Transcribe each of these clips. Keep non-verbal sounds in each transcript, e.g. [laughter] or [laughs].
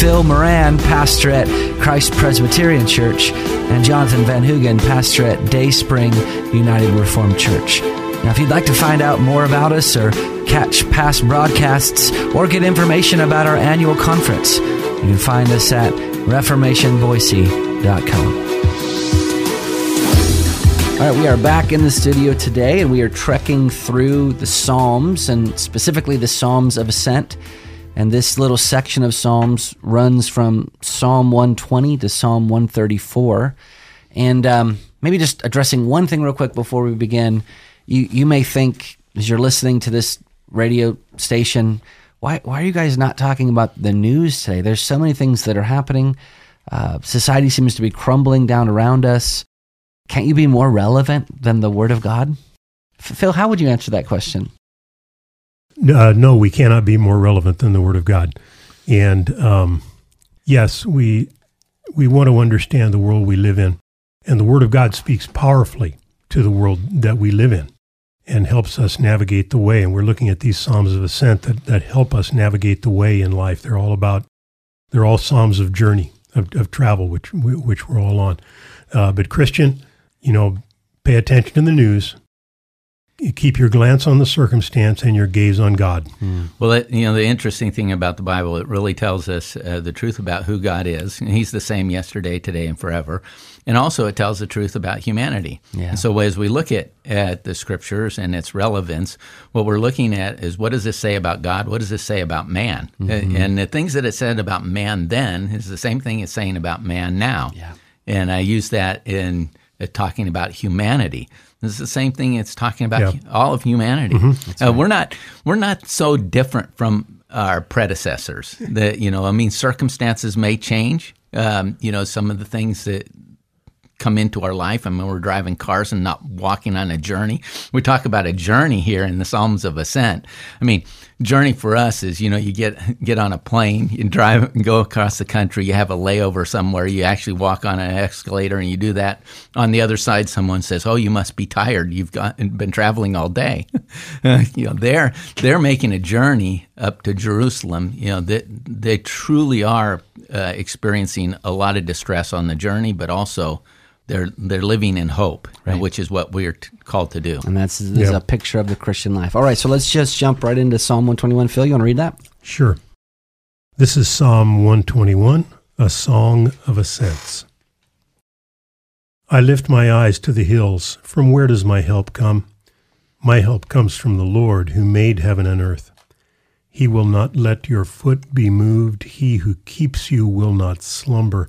Phil Moran, pastor at Christ Presbyterian Church, and Jonathan Van Hugen, pastor at Day Spring United Reformed Church. Now, if you'd like to find out more about us or catch past broadcasts or get information about our annual conference, you can find us at reformationboise.com. All right, we are back in the studio today and we are trekking through the Psalms and specifically the Psalms of Ascent. And this little section of Psalms runs from Psalm 120 to Psalm 134. And um, maybe just addressing one thing real quick before we begin. You, you may think, as you're listening to this radio station, why, why are you guys not talking about the news today? There's so many things that are happening. Uh, society seems to be crumbling down around us. Can't you be more relevant than the Word of God? Phil, how would you answer that question? Uh, no, we cannot be more relevant than the Word of God. And um, yes, we we want to understand the world we live in, and the Word of God speaks powerfully to the world that we live in, and helps us navigate the way. And we're looking at these Psalms of Ascent that that help us navigate the way in life. They're all about they're all Psalms of journey of, of travel, which which we're all on. Uh, but Christian, you know, pay attention to the news. You keep your glance on the circumstance and your gaze on God. Mm. Well, it, you know, the interesting thing about the Bible, it really tells us uh, the truth about who God is. He's the same yesterday, today, and forever. And also, it tells the truth about humanity. Yeah. And so, as we look at, at the scriptures and its relevance, what we're looking at is what does this say about God? What does this say about man? Mm-hmm. And the things that it said about man then is the same thing it's saying about man now. Yeah. And I use that in talking about humanity. This is the same thing. It's talking about all of humanity. Mm-hmm. Uh, right. We're not we're not so different from our predecessors. That you know, I mean, circumstances may change. Um, you know, some of the things that come into our life. I mean, we're driving cars and not walking on a journey. We talk about a journey here in the Psalms of Ascent. I mean, journey for us is, you know, you get get on a plane, you drive and go across the country, you have a layover somewhere, you actually walk on an escalator and you do that. On the other side, someone says, "Oh, you must be tired. You've got, been traveling all day." [laughs] you know, they're they're making a journey up to Jerusalem. You know, they, they truly are uh, experiencing a lot of distress on the journey, but also they're they're living in hope, right. which is what we're t- called to do. And that's yep. a picture of the Christian life. All right, so let's just jump right into Psalm 121. Phil, you want to read that? Sure. This is Psalm 121, a song of ascents. I lift my eyes to the hills. From where does my help come? My help comes from the Lord who made heaven and earth. He will not let your foot be moved. He who keeps you will not slumber.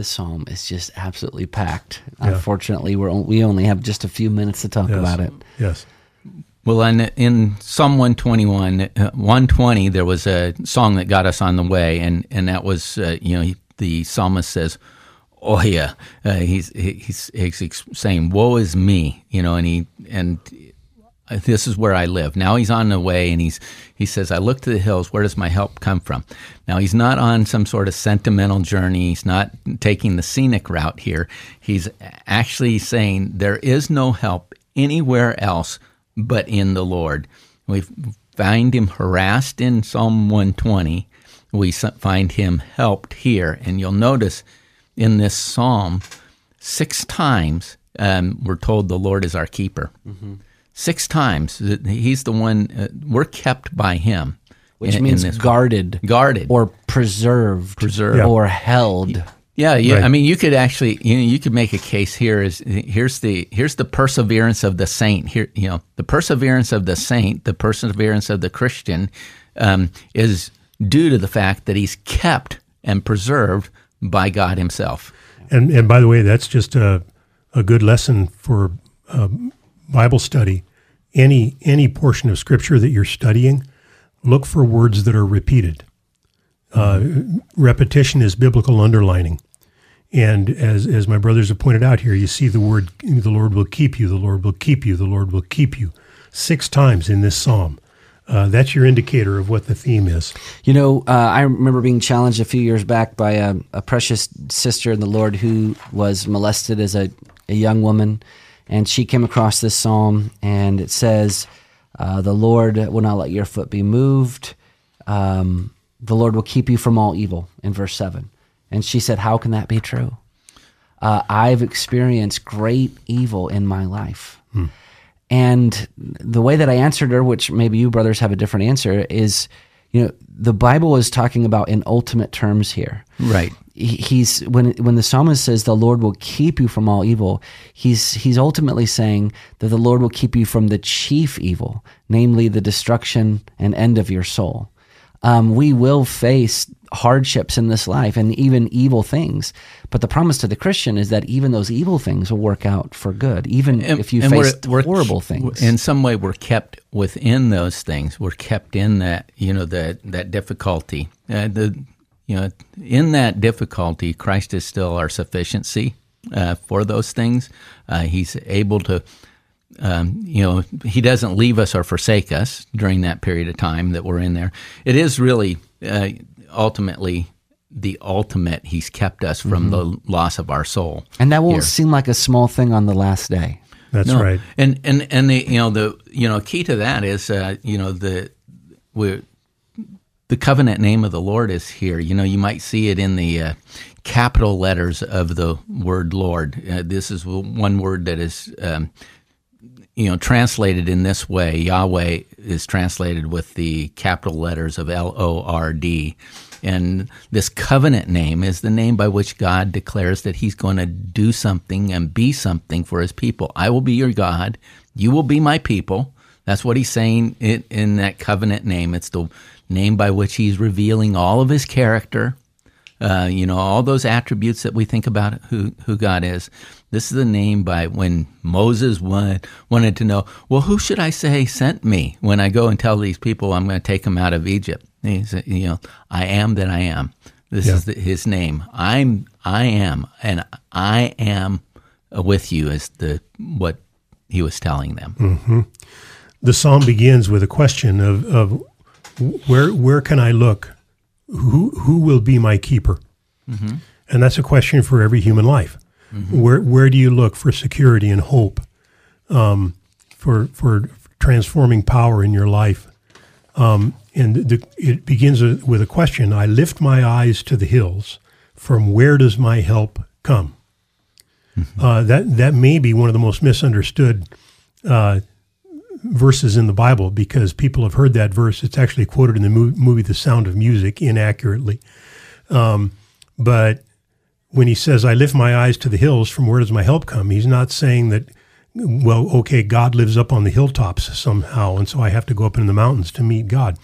the psalm is just absolutely packed. Yeah. Unfortunately, we're we only have just a few minutes to talk yes. about it. Yes. Well, in, in Psalm 121, uh, 120, there was a song that got us on the way, and, and that was, uh, you know, he, the psalmist says, Oh yeah, uh, he's, he's he's saying, "Woe is me," you know, and he and this is where I live. Now he's on the way and he's he says, I look to the hills, where does my help come from? Now he's not on some sort of sentimental journey, he's not taking the scenic route here. He's actually saying there is no help anywhere else but in the Lord. We find him harassed in Psalm 120. We find him helped here. And you'll notice in this psalm, six times um, we're told the Lord is our keeper. Mm-hmm six times. He's the one, uh, we're kept by him. Which in, means in guarded. Guarded. Or preserved. Preserved. Or held. Yeah, yeah. Right. I mean, you could actually, you know, you could make a case here. Is here's the here's the perseverance of the saint. Here, you know, the perseverance of the saint, the perseverance of the Christian, um, is due to the fact that he's kept and preserved by God Himself. And and by the way, that's just a a good lesson for uh, Bible study. Any any portion of Scripture that you're studying, look for words that are repeated. Uh, repetition is biblical underlining. And as, as my brothers have pointed out here, you see the word, the Lord will keep you, the Lord will keep you, the Lord will keep you, six times in this psalm. Uh, that's your indicator of what the theme is. You know, uh, I remember being challenged a few years back by a, a, precious sister in the Lord who was molested as a, a, young woman. And she came across this psalm, and it says, uh, The Lord will not let your foot be moved. Um, the Lord will keep you from all evil, in verse 7. And she said, How can that be true? Uh, I've experienced great evil in my life. Hmm. And the way that I answered her, which maybe you brothers have a different answer, is you know the Bible is talking about in ultimate terms here. Right. He's when when the psalmist says the Lord will keep you from all evil, he's he's ultimately saying that the Lord will keep you from the chief evil, namely the destruction and end of your soul um, we will face hardships in this life and even evil things. But the promise to the Christian is that even those evil things will work out for good, even and, if you face horrible things. In some way, we're kept within those things. We're kept in that, you know, that that difficulty. Uh, the, you know, in that difficulty, Christ is still our sufficiency uh, for those things. Uh, he's able to um, you know, he doesn't leave us or forsake us during that period of time that we're in there. It is really uh, ultimately the ultimate. He's kept us from mm-hmm. the loss of our soul, and that won't here. seem like a small thing on the last day. That's no. right. And and and the you know the you know key to that is uh, you know the we the covenant name of the Lord is here. You know, you might see it in the uh, capital letters of the word Lord. Uh, this is one word that is um, you know, translated in this way, Yahweh is translated with the capital letters of L O R D. And this covenant name is the name by which God declares that He's going to do something and be something for His people. I will be your God. You will be my people. That's what He's saying in, in that covenant name. It's the name by which He's revealing all of His character, uh, you know, all those attributes that we think about who, who God is. This is the name by when Moses wanted, wanted to know, well, who should I say sent me when I go and tell these people I'm going to take them out of Egypt? he said, you know, I am that I am. This yeah. is the, his name. I'm, I am, and I am with you is the, what he was telling them. Mm-hmm. The psalm begins with a question of, of where, where can I look? Who, who will be my keeper? Mm-hmm. And that's a question for every human life. Mm-hmm. Where where do you look for security and hope, um, for for transforming power in your life? Um, and the, it begins with a question. I lift my eyes to the hills. From where does my help come? Mm-hmm. Uh, that that may be one of the most misunderstood uh, verses in the Bible because people have heard that verse. It's actually quoted in the movie The Sound of Music inaccurately. Um, but when he says, I lift my eyes to the hills, from where does my help come? He's not saying that, well, okay, God lives up on the hilltops somehow, and so I have to go up in the mountains to meet God.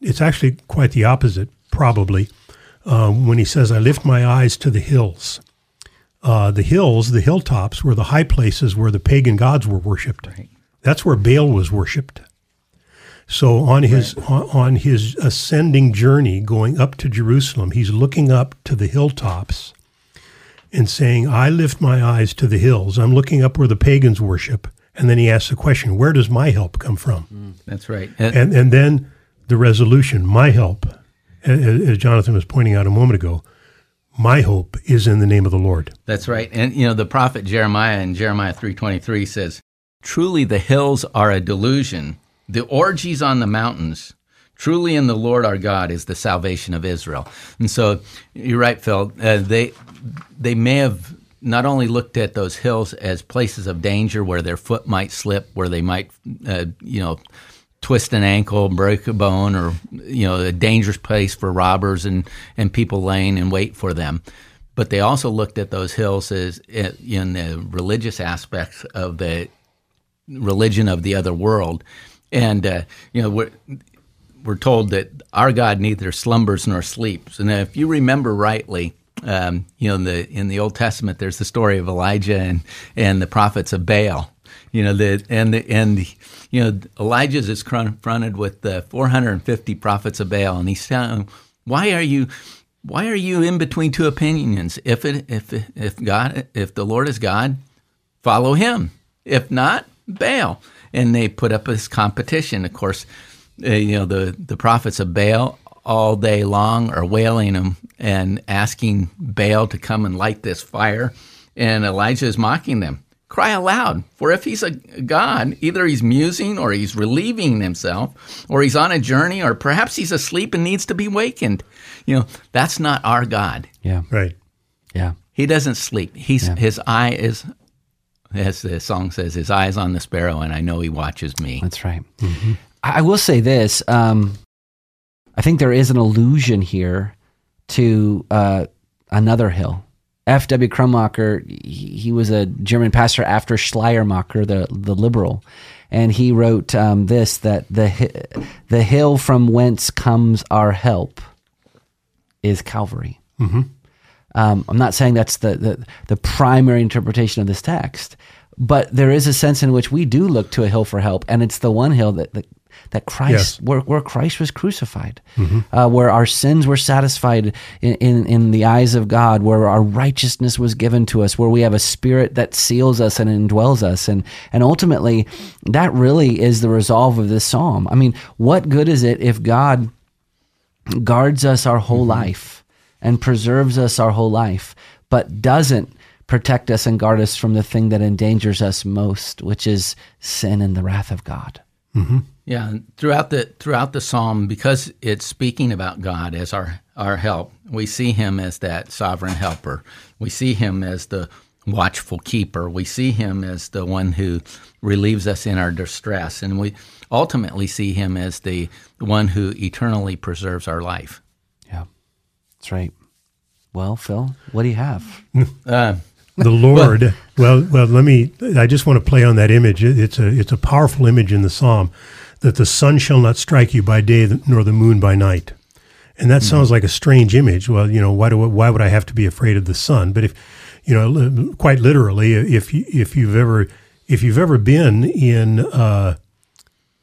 It's actually quite the opposite, probably, uh, when he says, I lift my eyes to the hills. Uh, the hills, the hilltops, were the high places where the pagan gods were worshipped. Right. That's where Baal was worshipped. So on his right. on his ascending journey going up to Jerusalem, he's looking up to the hilltops and saying, I lift my eyes to the hills. I'm looking up where the pagans worship. And then he asks the question, where does my help come from? Mm, that's right. And, and then the resolution, my help, as Jonathan was pointing out a moment ago, my hope is in the name of the Lord. That's right. And you know, the prophet Jeremiah in Jeremiah 3:23 says, "Truly the hills are a delusion, the orgies on the mountains. Truly in the Lord our God is the salvation of Israel." And so you're right, Phil. Uh, they they may have not only looked at those hills as places of danger where their foot might slip, where they might, uh, you know, twist an ankle, break a bone, or you know, a dangerous place for robbers and and people laying in wait for them. but they also looked at those hills as in the religious aspects of the religion of the other world. And, uh, you know, we're, we're told that our God neither slumbers nor sleeps. And if you remember rightly, um, you know, in the in the Old Testament, there's the story of Elijah and and the prophets of Baal. You know, the and the, and you know Elijah is confronted with the 450 prophets of Baal, and he's telling, "Why are you?" Why are you in between two opinions? If it, if if God if the Lord is God, follow Him. If not, Baal. And they put up this competition. Of course, uh, you know the the prophets of Baal all day long are wailing him and asking Baal to come and light this fire. And Elijah is mocking them. Cry aloud, for if he's a god, either he's musing or he's relieving himself, or he's on a journey, or perhaps he's asleep and needs to be wakened. You know, that's not our God. Yeah. Right. Yeah. He doesn't sleep. He's yeah. his eye is as the song says, his eyes on the sparrow, and I know he watches me. That's right. Mm-hmm. I will say this. Um, I think there is an allusion here to uh, another hill. F.W. Krummacher, he, he, was a German pastor after Schleiermacher, the, the liberal. And he wrote um, this that the, the hill from whence comes our help is Calvary. Mm-hmm. Um, I'm not saying that's the, the, the primary interpretation of this text, but there is a sense in which we do look to a hill for help, and it's the one hill that, that that Christ, yes. where, where Christ was crucified, mm-hmm. uh, where our sins were satisfied in, in, in, the eyes of God, where our righteousness was given to us, where we have a spirit that seals us and indwells us. And, and ultimately, that really is the resolve of this psalm. I mean, what good is it if God guards us our whole mm-hmm. life and preserves us our whole life, but doesn't protect us and guard us from the thing that endangers us most, which is sin and the wrath of God? Mm-hmm. Yeah, throughout the throughout the psalm, because it's speaking about God as our our help, we see Him as that sovereign helper. We see Him as the watchful keeper. We see Him as the one who relieves us in our distress, and we ultimately see Him as the one who eternally preserves our life. Yeah, that's right. Well, Phil, what do you have? [laughs] uh, the Lord. well, well, let me. I just want to play on that image. It's a it's a powerful image in the psalm that the sun shall not strike you by day nor the moon by night. And that mm-hmm. sounds like a strange image. Well, you know, why do why would I have to be afraid of the sun? But if you know, quite literally, if you, if you've ever if you've ever been in uh,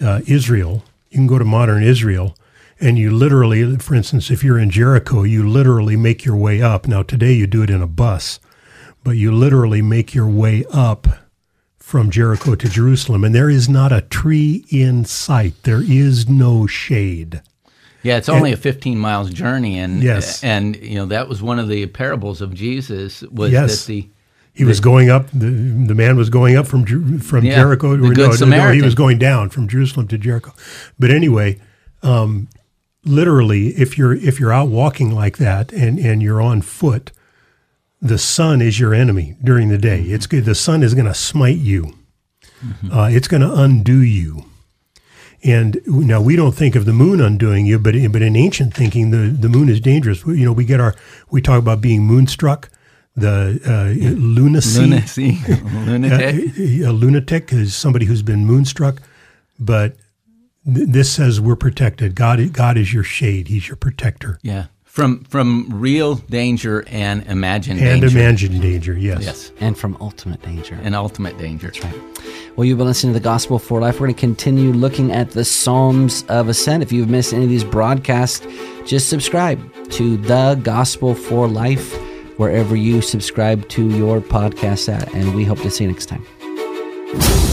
uh, Israel, you can go to modern Israel, and you literally, for instance, if you're in Jericho, you literally make your way up. Now today you do it in a bus, but you literally make your way up from Jericho to Jerusalem, and there is not a tree in sight. There is no shade. Yeah, it's only and, a 15 miles journey, and yes. and you know that was one of the parables of Jesus was yes. that the he the, was going up. The, the man was going up from from yeah, Jericho. The Good no, no, he was going down from Jerusalem to Jericho. But anyway, um, literally, if you're if you're out walking like that and and you're on foot, the sun is your enemy during the day. It's good. The sun is going to smite you. Mm-hmm. Uh, it's going to undo you. And now we don't think of the moon undoing you, but but in ancient thinking, the, the moon is dangerous. You know, we get our we talk about being moonstruck, the uh, lunacy, lunacy, [laughs] lunatic. Uh, a lunatic is somebody who's been moonstruck, but this says we're protected. God, God is your shade. He's your protector. Yeah. From from real danger and imagined and danger. imagined danger, yes. Yes. And from ultimate danger. And ultimate danger. That's right. Well, you've been listening to the Gospel for Life. We're going to continue looking at the Psalms of Ascent. If you've missed any of these broadcasts, just subscribe to the Gospel for Life wherever you subscribe to your podcast at, and we hope to see you next time.